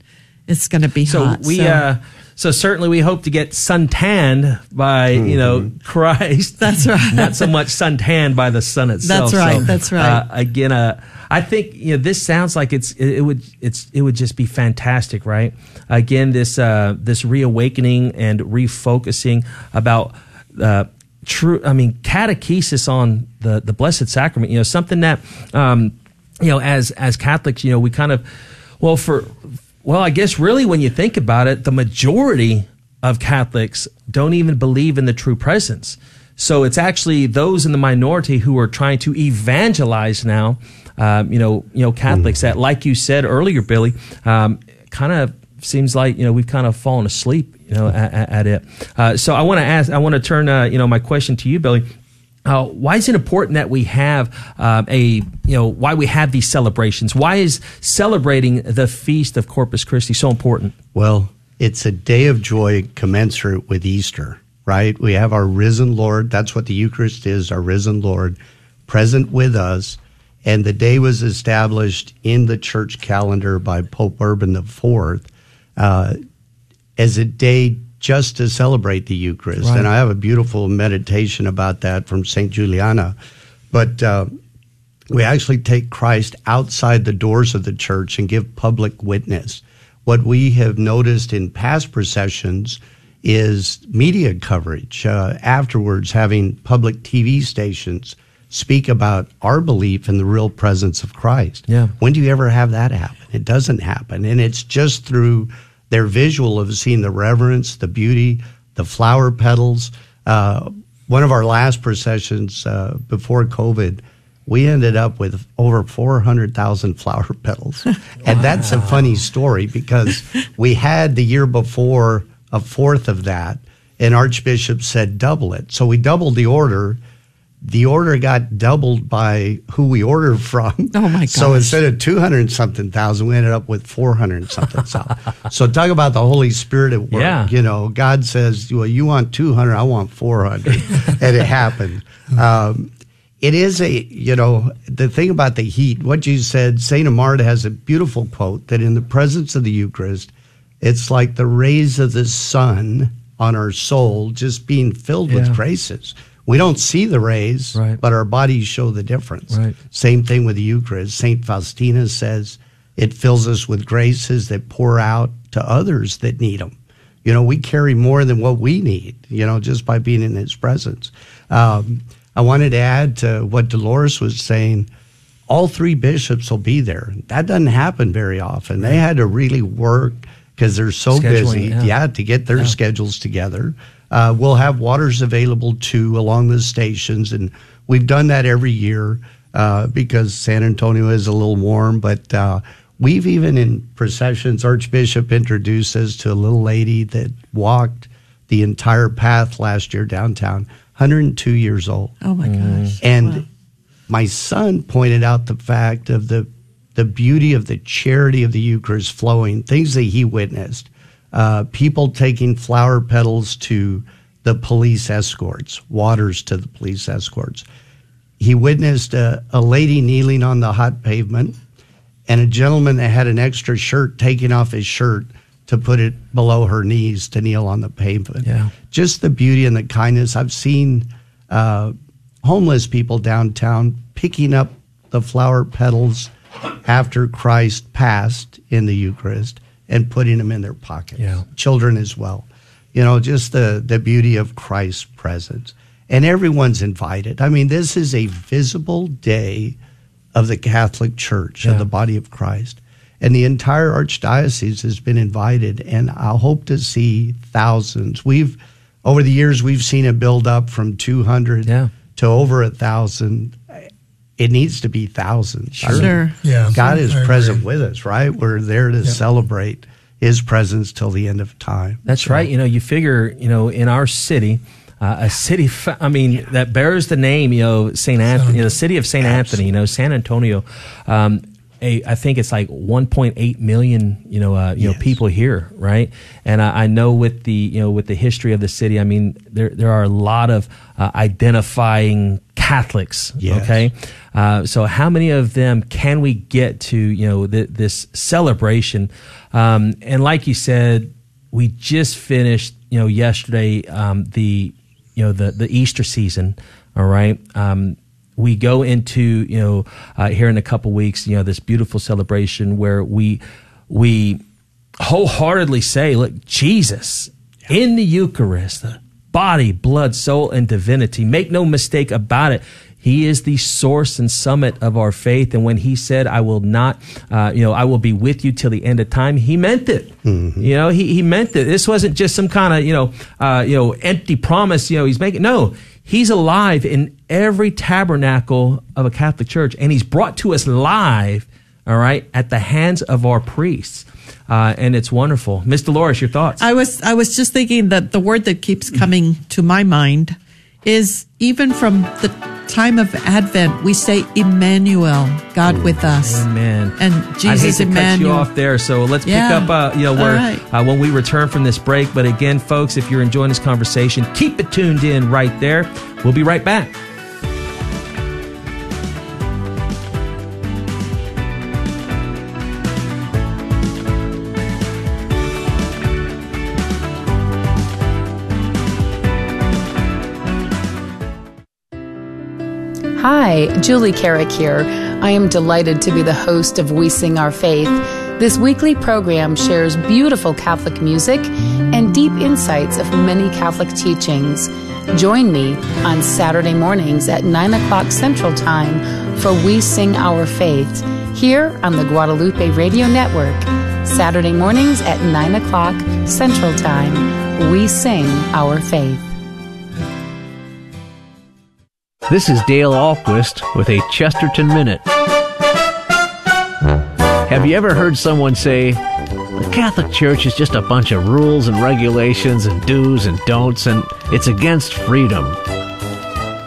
it's going to be So hot. we uh so certainly we hope to get suntanned by you know Christ. That's right. Not so much suntanned by the sun itself. That's right, So, that's right. Uh, again, uh, I think you know this sounds like it's it, it would it's it would just be fantastic, right? Again, this uh, this reawakening and refocusing about. Uh, True, I mean, catechesis on the the Blessed Sacrament. You know, something that um, you know, as as Catholics, you know, we kind of, well, for, well, I guess really when you think about it, the majority of Catholics don't even believe in the true presence. So it's actually those in the minority who are trying to evangelize now. Um, you know, you know, Catholics that, like you said earlier, Billy, um, kind of seems like you know we've kind of fallen asleep, you know, at, at- at it. Uh, so I want to ask, I want to turn, uh, you know, my question to you, Billy. Uh, why is it important that we have uh, a you know why we have these celebrations? Why is celebrating the feast of Corpus Christi so important? Well, it's a day of joy commensurate with Easter, right? We have our risen Lord. That's what the Eucharist is, our risen Lord, present with us. And the day was established in the church calendar by Pope Urban IV uh, as a day just to celebrate the Eucharist. Right. And I have a beautiful meditation about that from St. Juliana. But uh, we actually take Christ outside the doors of the church and give public witness. What we have noticed in past processions is media coverage uh, afterwards, having public TV stations speak about our belief in the real presence of Christ. Yeah. When do you ever have that happen? It doesn't happen. And it's just through their visual of seeing the reverence, the beauty, the flower petals. Uh, one of our last processions uh, before COVID, we ended up with over 400,000 flower petals. And that's a funny story because we had the year before a fourth of that, and Archbishop said double it. So we doubled the order. The order got doubled by who we ordered from. Oh my god! So instead of 200 something thousand, we ended up with 400 something thousand. so talk about the Holy Spirit at work. Yeah. You know, God says, well, you want 200, I want 400. and it happened. Um, it is a, you know, the thing about the heat, what you said, St. Eymard has a beautiful quote that in the presence of the Eucharist, it's like the rays of the sun on our soul just being filled Yeah. with graces. We don't see the rays, Right. but our bodies show the difference. Right. Same thing with the Eucharist. St. Faustina says it fills us with graces that pour out to others that need them. You know, we carry more than what we need, you know, just by being in his presence. Um, I wanted to add to what Dolores was saying. All three bishops will be there. That doesn't happen very often. They had to really work because they're so Scheduling, busy. yeah. yeah, to get their Yeah. schedules together. Uh, we'll have waters available too along the stations, and we've done that every year uh, because San Antonio is a little warm. But uh, we've even in processions, Archbishop introduced us to a little lady that walked the entire path last year downtown, 102 years old. Oh my gosh. And Wow. my son pointed out the fact of the the beauty of the charity of the Eucharist flowing, things that he witnessed. Uh, people taking flower petals to the police escorts, waters to the police escorts. He witnessed a, a lady kneeling on the hot pavement and a gentleman that had an extra shirt taking off his shirt to put it below her knees to kneel on the pavement. Yeah. Just the beauty and the kindness. I've seen uh, homeless people downtown picking up the flower petals after Christ passed in the Eucharist and putting them in their pockets. Yeah. Children as well. You know, just the, the beauty of Christ's presence. And everyone's invited. I mean, this is a visible day of the Catholic Church, Yeah. of the body of Christ. And the entire archdiocese has been invited, and I hope to see thousands. We've, over the years, we've seen it build up from 200 Yeah. to over a thousand. It needs to be thousands. I mean, Sure. Yeah. God is I agree. present with us, right? We're there to celebrate His presence till the end of time. That's right. You know, you figure, you know, in our city, uh, a city, fa- I mean, that bears the name, you know, St. Anthony, you know, the city of St. Anthony, you know, San Antonio. Um, a I think it's like 1.8 million you know uh, you know people here, right? And I, I know with the you know with the history of the city, I mean there there are a lot of uh, identifying Catholics. Yes. Okay, uh, so how many of them can we get to you know th- this celebration? Um, and like you said, we just finished you know yesterday um, the you know the the Easter season. All right. Um, we go into you know uh, here in a couple weeks you know this beautiful celebration where we we wholeheartedly say look jesus in the eucharist the body blood soul and divinity make no mistake about it he is the source and summit of our faith. And when he said i will not uh, you know i will be with you till the end of time he meant it. You know he, he meant it. This wasn't just some kind of you know uh, you know empty promise you know he's making no He's alive in every tabernacle of a Catholic church, and he's brought to us live, all right, at the hands of our priests. Uh, and it's wonderful. Miss Dolores, your thoughts? I was I was just thinking that the word that keeps coming to my mind is even from the time of Advent, we say Emmanuel, God with us. Amen. And Jesus I hate to cut you off there, so let's Yeah. pick up. Uh, you know, where right. uh, when we return from this break. But again, folks, if you're enjoying this conversation, keep it tuned in right there. We'll be right back. Hi, Julie Carrick here. I am delighted to be the host of We Sing Our Faith. This weekly program shares beautiful Catholic music and deep insights of many Catholic teachings. Join me on Saturday mornings at 9 o'clock Central Time for We Sing Our Faith here on the Guadalupe Radio Network. Saturday mornings at 9 o'clock Central Time. We Sing Our Faith. This is Dale Ahlquist with a Chesterton Minute. Have you ever heard someone say, the Catholic Church is just a bunch of rules and regulations and do's and don'ts, and it's against freedom?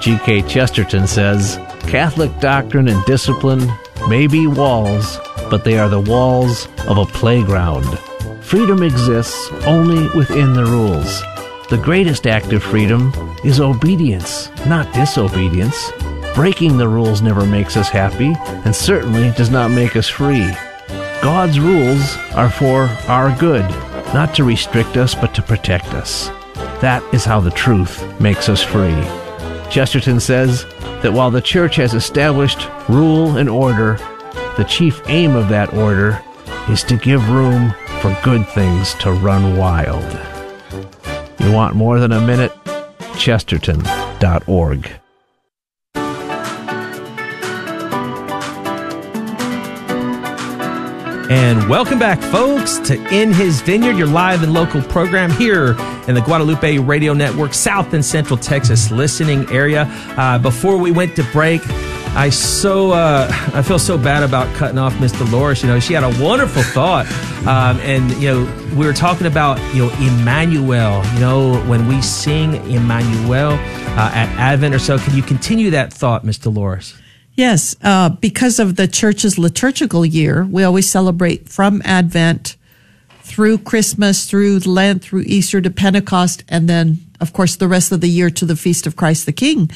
G.K. Chesterton says, Catholic doctrine and discipline may be walls, but they are the walls of a playground. Freedom exists only within the rules. The greatest act of freedom is obedience, not disobedience. Breaking the rules never makes us happy, and certainly does not make us free. God's rules are for our good, not to restrict us, but to protect us. That is how the truth makes us free. Chesterton says that while the Church has established rule and order, the chief aim of that order is to give room for good things to run wild. You want more than a minute? Chesterton.org. And welcome back, folks, to In His Vineyard, your live and local program here in the Guadalupe Radio Network, South and Central Texas listening area. Uh, before we went to break, I so uh, I feel so bad about cutting off Miss Dolores. You know, she had a wonderful thought, um, and you know, we were talking about you know Emmanuel. You know, when we sing Emmanuel uh, at Advent or so, can you continue that thought, Miss Dolores? Yes, uh, because of the church's liturgical year, we always celebrate from Advent through Christmas, through Lent, through Easter to Pentecost, and then, of course, the rest of the year to the Feast of Christ the King.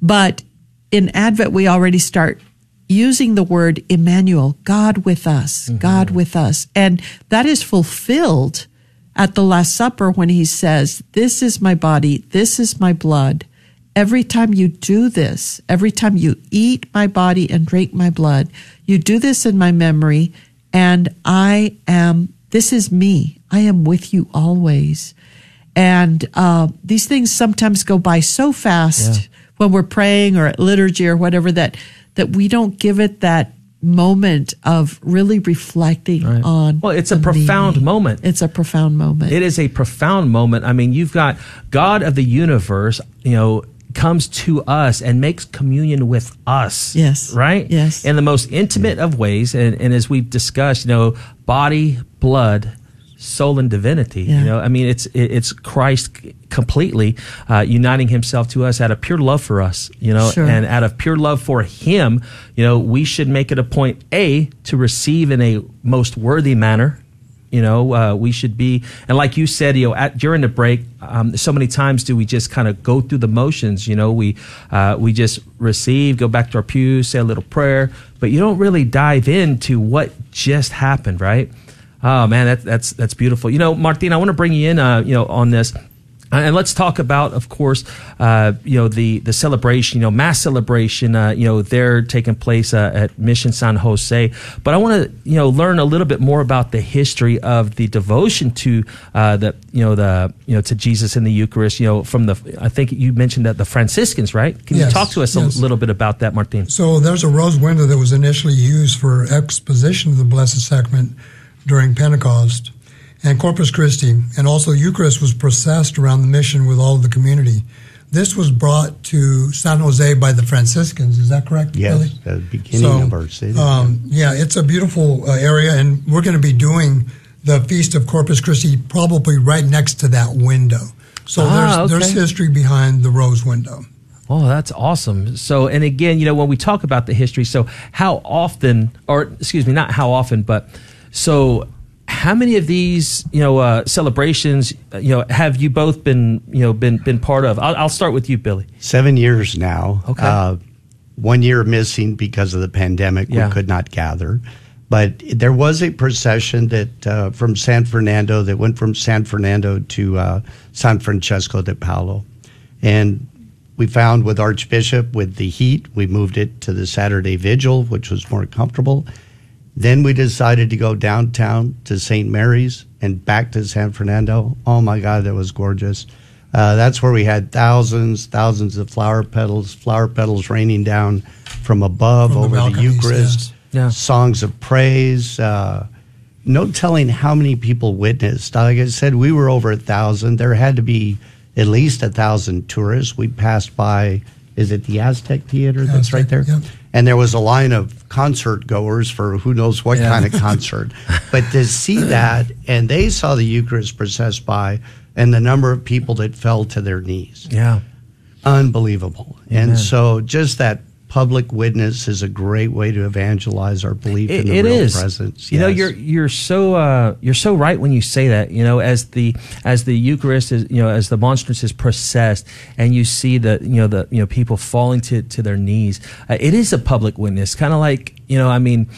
But in Advent, we already start using the word Emmanuel, God with us, God with us. And that is fulfilled at the Last Supper when he says, This is my body, this is my blood. Every time you do this, every time you eat my body and drink my blood, you do this in my memory, and I am, this is me. I am with you always. And uh, these things sometimes go by so fast Yeah. When we're praying or at liturgy or whatever that that we don't give it that moment of really reflecting on. Well, it's a profound meaning. moment. It's a profound moment. It is a profound moment. I mean, you've got God of the universe, you know, comes to us and makes communion with us. Yes. Right? Yes. In the most intimate of ways. And, and as we've discussed, you know, body, blood, soul, and divinity. Yeah. You know, I mean, it's it's Christ completely uh, uniting Himself to us out of pure love for us. You know, Sure. and out of pure love for Him, you know, we should make it a point a to receive in a most worthy manner. You know, uh, we should be, and like you said, you know, at, during the break, um, so many times do we just kind of go through the motions. You know, we uh, we just receive, go back to our pews, say a little prayer, but you don't really dive into what just happened, right? Oh man, that, that's that's beautiful. You know, Martin, I want to bring you in, uh, you know, on this. Uh, And let's talk about, of course, uh, you know the the celebration, you know, mass celebration, uh, you know, they're taking place uh, at Mission San Jose. But I want to, you know, learn a little bit more about the history of the devotion to uh, the, you know, the, you know, to Jesus in the Eucharist. You know, from the, I think you mentioned that the Franciscans, right? Can you talk to us yes. a little bit about that, Martin? So there's a rose window that was initially used for exposition of the Blessed Sacrament during Pentecost and Corpus Christi, and also Eucharist was processed around the mission with all of the community. This was brought to San Jose by the Franciscans. Is that correct? Yes, Billy? the beginning of our city. Um, yeah, it's a beautiful uh, area, and we're going to be doing the Feast of Corpus Christi probably right next to that window. So Ah, there's there's history behind the rose window. Oh, that's awesome. So, and again, you know, when we talk about the history, so how often, or excuse me, not how often, but so how many of these, you know, uh, celebrations, uh, you know, have you both been, you know, been been part of? I'll, I'll start with you, Billy. Seven years now. Okay. Uh, one year missing because of the pandemic. Yeah. We could not gather. But there was a procession that uh, from San Fernando that went from San Fernando to uh, San Francisco de Paolo. And we found with Archbishop, with the heat, we moved it to the Saturday Vigil, which was more comfortable. Then we decided to go downtown to St. Mary's and back to San Fernando. Oh my God, that was gorgeous. Uh, that's where we had thousands, thousands of flower petals, flower petals raining down from above From over the, balconies, Eucharist. yes. Yeah. Songs of praise. Uh, no telling how many people witnessed. Like I said, we were over a thousand. There had to be at least a thousand tourists. We passed by. Is it the Aztec Theater that's Aztec, right there? And there was a line of concert goers for who knows what Yeah. kind of concert. but to see that, and they saw the Eucharist process by, and the number of people that fell to their knees, Yeah. unbelievable. Amen. And so, just that public witness is a great way to evangelize our belief in the it real is. presence. You know, you're you're so uh, you're so right when you say that. You know, as the as the Eucharist is, you know, as the monstrance is processed, and you see the you know the you know people falling to to their knees. Uh, it is a public witness, kind of like you know. I mean.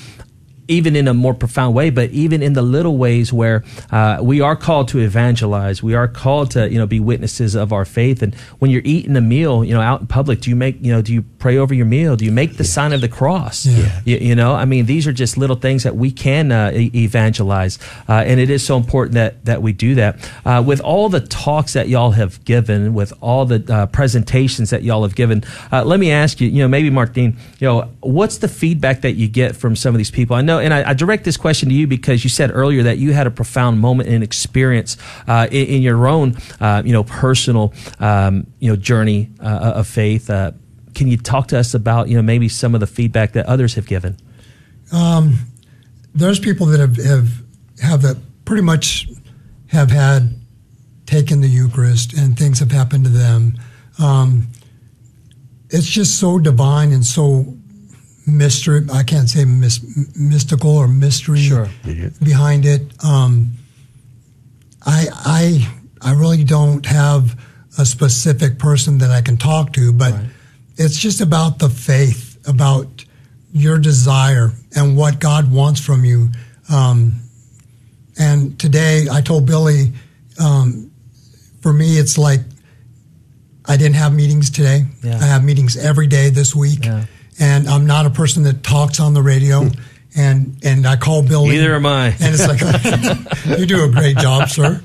Even in a more profound way, but even in the little ways where uh, we are called to evangelize, we are called to you know be witnesses of our faith. And when you're eating a meal, you know, out in public, do you make you know do you pray over your meal? Do you make the sign of the cross? Yeah. You, you know, I mean, these are just little things that we can uh, e- evangelize, uh, and it is so important that that we do that. Uh, with all the talks that y'all have given, with all the uh, presentations that y'all have given, uh, let me ask you, you know, maybe Martin, you know, what's the feedback that you get from some of these people? I know, and I, I direct this question to you because you said earlier that you had a profound moment and experience uh, in, in your own, uh, you know, personal, um, you know, journey uh, of faith. Uh, can you talk to us about, you know, maybe some of the feedback that others have given? Um, there's people that have, have have that pretty much have had taken the Eucharist and things have happened to them. Um, it's just so divine and so mystery. I can't say mys- mystical or mystery Sure. behind it. Um, I I I really don't have a specific person that I can talk to, but it's just about the faith, about your desire and what God wants from you. Um, and today, I told Billy, um, for me, it's like I didn't have meetings today. Yeah. I have meetings every day this week, Yeah. And I'm not a person that talks on the radio. Hmm. And and I call Bill. Neither am I. And it's like you do a great job, sir,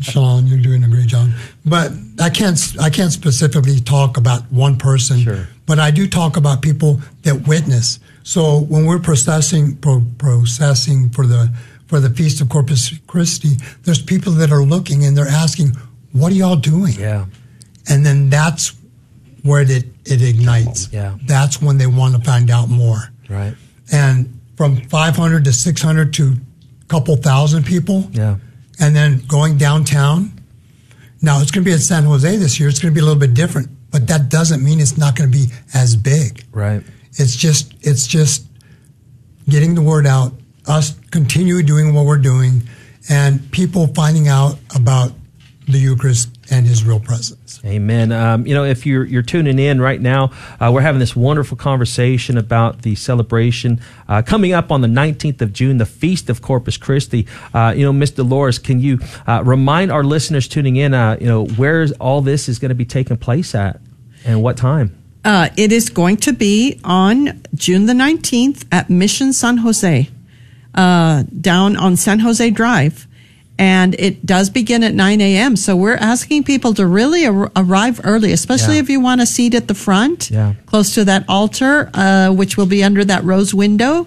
Sean. You're doing a great job. But I can't I can't specifically talk about one person. Sure. But I do talk about people that witness. So when we're processing pro, processing for the for the Feast of Corpus Christi, there's people that are looking and they're asking, "What are y'all doing?" Yeah. And then that's where it it ignites. Yeah. That's when they want to find out more. Right. And from 500 to 600 to a couple thousand people, Yeah. and then going downtown. Now it's going to be at San Jose this year. It's going to be a little bit different, but that doesn't mean it's not going to be as big. Right. It's just it's just getting the word out. Us continue doing what we're doing, and people finding out about the Eucharist and His real presence. Amen. Um, you know, if you're you're tuning in right now, uh, we're having this wonderful conversation about the celebration uh, coming up on the 19th of June, the Feast of Corpus Christi. Uh, you know, Miss Dolores, can you uh, remind our listeners tuning in, uh, you know, where all this is going to be taking place at and what time? Uh, it is going to be on June the 19th at Mission San Jose, down on San Jose Drive and it does begin at 9 a.m. So we're asking people to really ar- arrive early, especially Yeah. if you want a seat at the front, Yeah. close to that altar, uh, which will be under that rose window.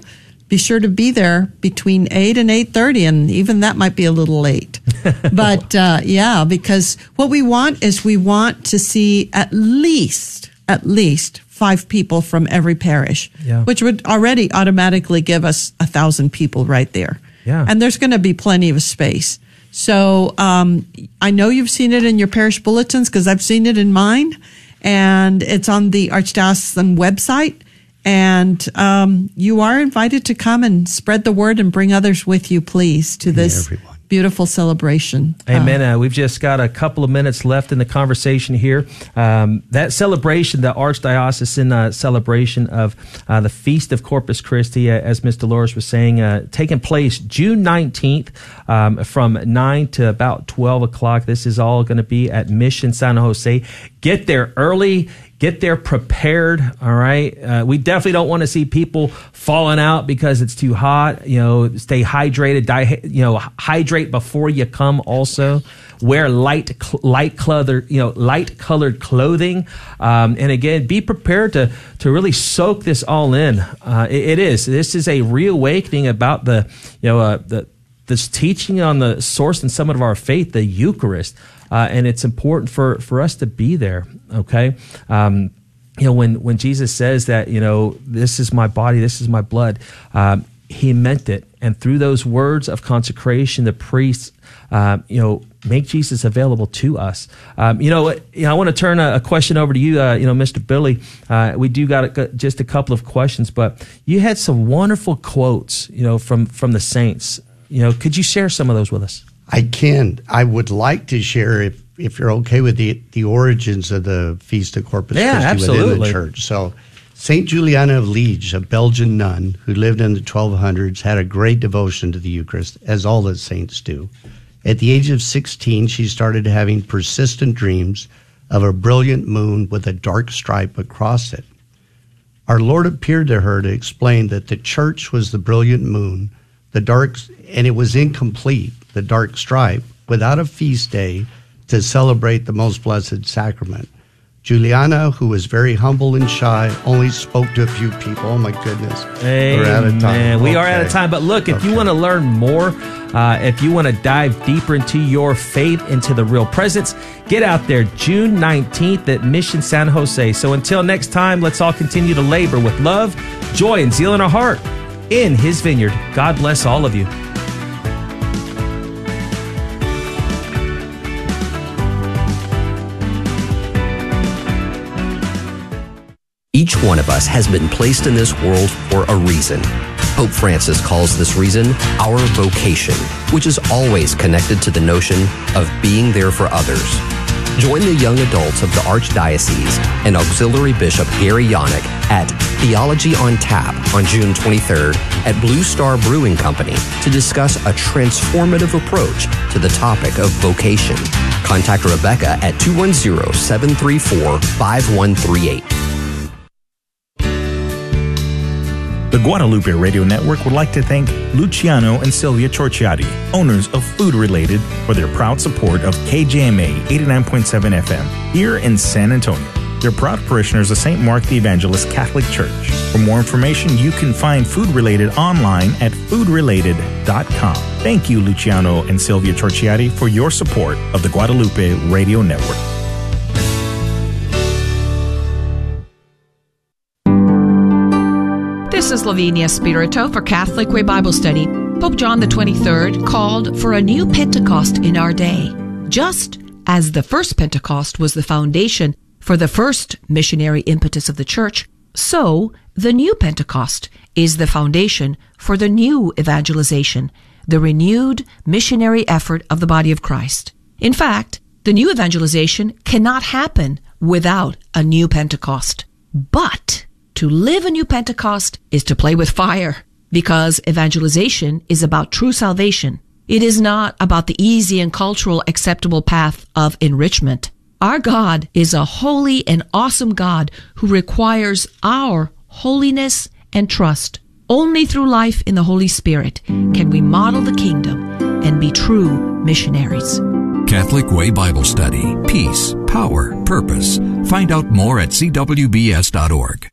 Be sure to be there between 8 and 8.30, and even that might be a little late. but uh, yeah, because what we want is we want to see at least, at least five people from every parish, Yeah. which would already automatically give us a thousand people right there. Yeah. And there's going to be plenty of space. So um, I know you've seen it in your parish bulletins because I've seen it in mine, and it's on the Archdiocesan website. And um, you are invited to come and spread the word and bring others with you, please, to this beautiful celebration. Amen. Uh, we've just got a couple of minutes left in the conversation here. Um, that celebration, the Archdiocesan uh, celebration of uh, the Feast of Corpus Christi, uh, as Ms. Dolores was saying, uh, taking place June 19th um, from 9 to about 12 o'clock. This is all going to be at Mission San Jose. Get there early. Get there prepared. All right. Uh, we definitely don't want to see people falling out because it's too hot. You know, stay hydrated. You know, hydrate before you come. Also, wear light, cl- light colored, you know, light colored clothing. Um, and again, be prepared to to really soak this all in. Uh, it, it is. This is a reawakening about the, you know, uh, the this teaching on the source and summit of our faith, the Eucharist. Uh, and it's important for, for us to be there. Okay. Um, you know, when, when Jesus says that, you know, this is my body, this is my blood, um, he meant it. And through those words of consecration, the priests, um, you know, make Jesus available to us. Um, you know, you know, I want to turn a, a question over to you, uh, you know, Mr. Billy. Uh, we do got a, just a couple of questions, but you had some wonderful quotes, you know, from from the saints. You know, could you share some of those with us? I can. I would like to share if if you're okay with the the origins of the Feast of Corpus Yeah, Christi within the church. So Saint Juliana of Liege, a Belgian nun who lived in the 1200s, had a great devotion to the Eucharist, as all the saints do. At the age of 16, she started having persistent dreams of a brilliant moon with a dark stripe across it. Our Lord appeared to her to explain that the church was the brilliant moon, the dark, and it was incomplete, the dark stripe, without a feast day to celebrate the most blessed sacrament. Juliana, who was very humble and shy, only spoke to a few people. Oh my goodness. We're out of time. We are out of time. But look, if you want to learn more, uh, if you want to dive deeper into your faith, into the real presence, get out there June 19th at Mission San Jose. So until next time, let's all continue to labor with love, joy, and zeal in our heart in His vineyard. God bless all of you. Each one of us has been placed in this world for a reason. Pope Francis calls this reason our vocation, which is always connected to the notion of being there for others. Join the young adults of the Archdiocese and Auxiliary Bishop Gary Janak at Theology on Tap on June 23rd at Blue Star Brewing Company to discuss a transformative approach to the topic of vocation. Contact Rebecca at 210 734 5138. The Guadalupe Radio Network would like to thank Luciano and Sylvia Torchiati, owners of Food Related, for their proud support of KJMA 89.7 FM here in San Antonio. They're proud parishioners of St. Mark the Evangelist Catholic Church. For more information, you can find Food Related online at foodrelated.com. Thank you, Luciano and Sylvia Torchiati, for your support of the Guadalupe Radio Network. This is Lavinia Spirito for Catholic Way Bible Study. Pope John 23rd called for a new Pentecost in our day, just as the first Pentecost was the foundation for the first missionary impetus of the church, so the new Pentecost is the foundation for the new evangelization, the renewed missionary effort of the body of Christ. In fact, the new evangelization cannot happen without a new Pentecost. But to live a new Pentecost is to play with fire because evangelization is about true salvation. It is not about the easy and cultural acceptable path of enrichment. Our God is a holy and awesome God who requires our holiness and trust. Only through life in the Holy Spirit can we model the kingdom and be true missionaries. Catholic Way Bible Study. Peace, power, purpose. Find out more at cwbs.org.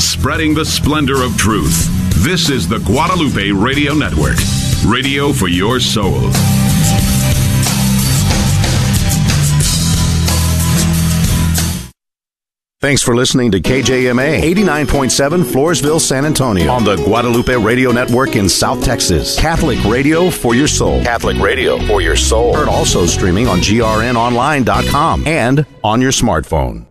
Spreading the splendor of truth. This is the Guadalupe Radio Network. Radio for your soul. Thanks for listening to KJMA 89.7 Floresville, San Antonio on the Guadalupe Radio Network in South Texas. Catholic radio for your soul. Catholic radio for your soul. Heard also streaming on grnonline.com and on your smartphone.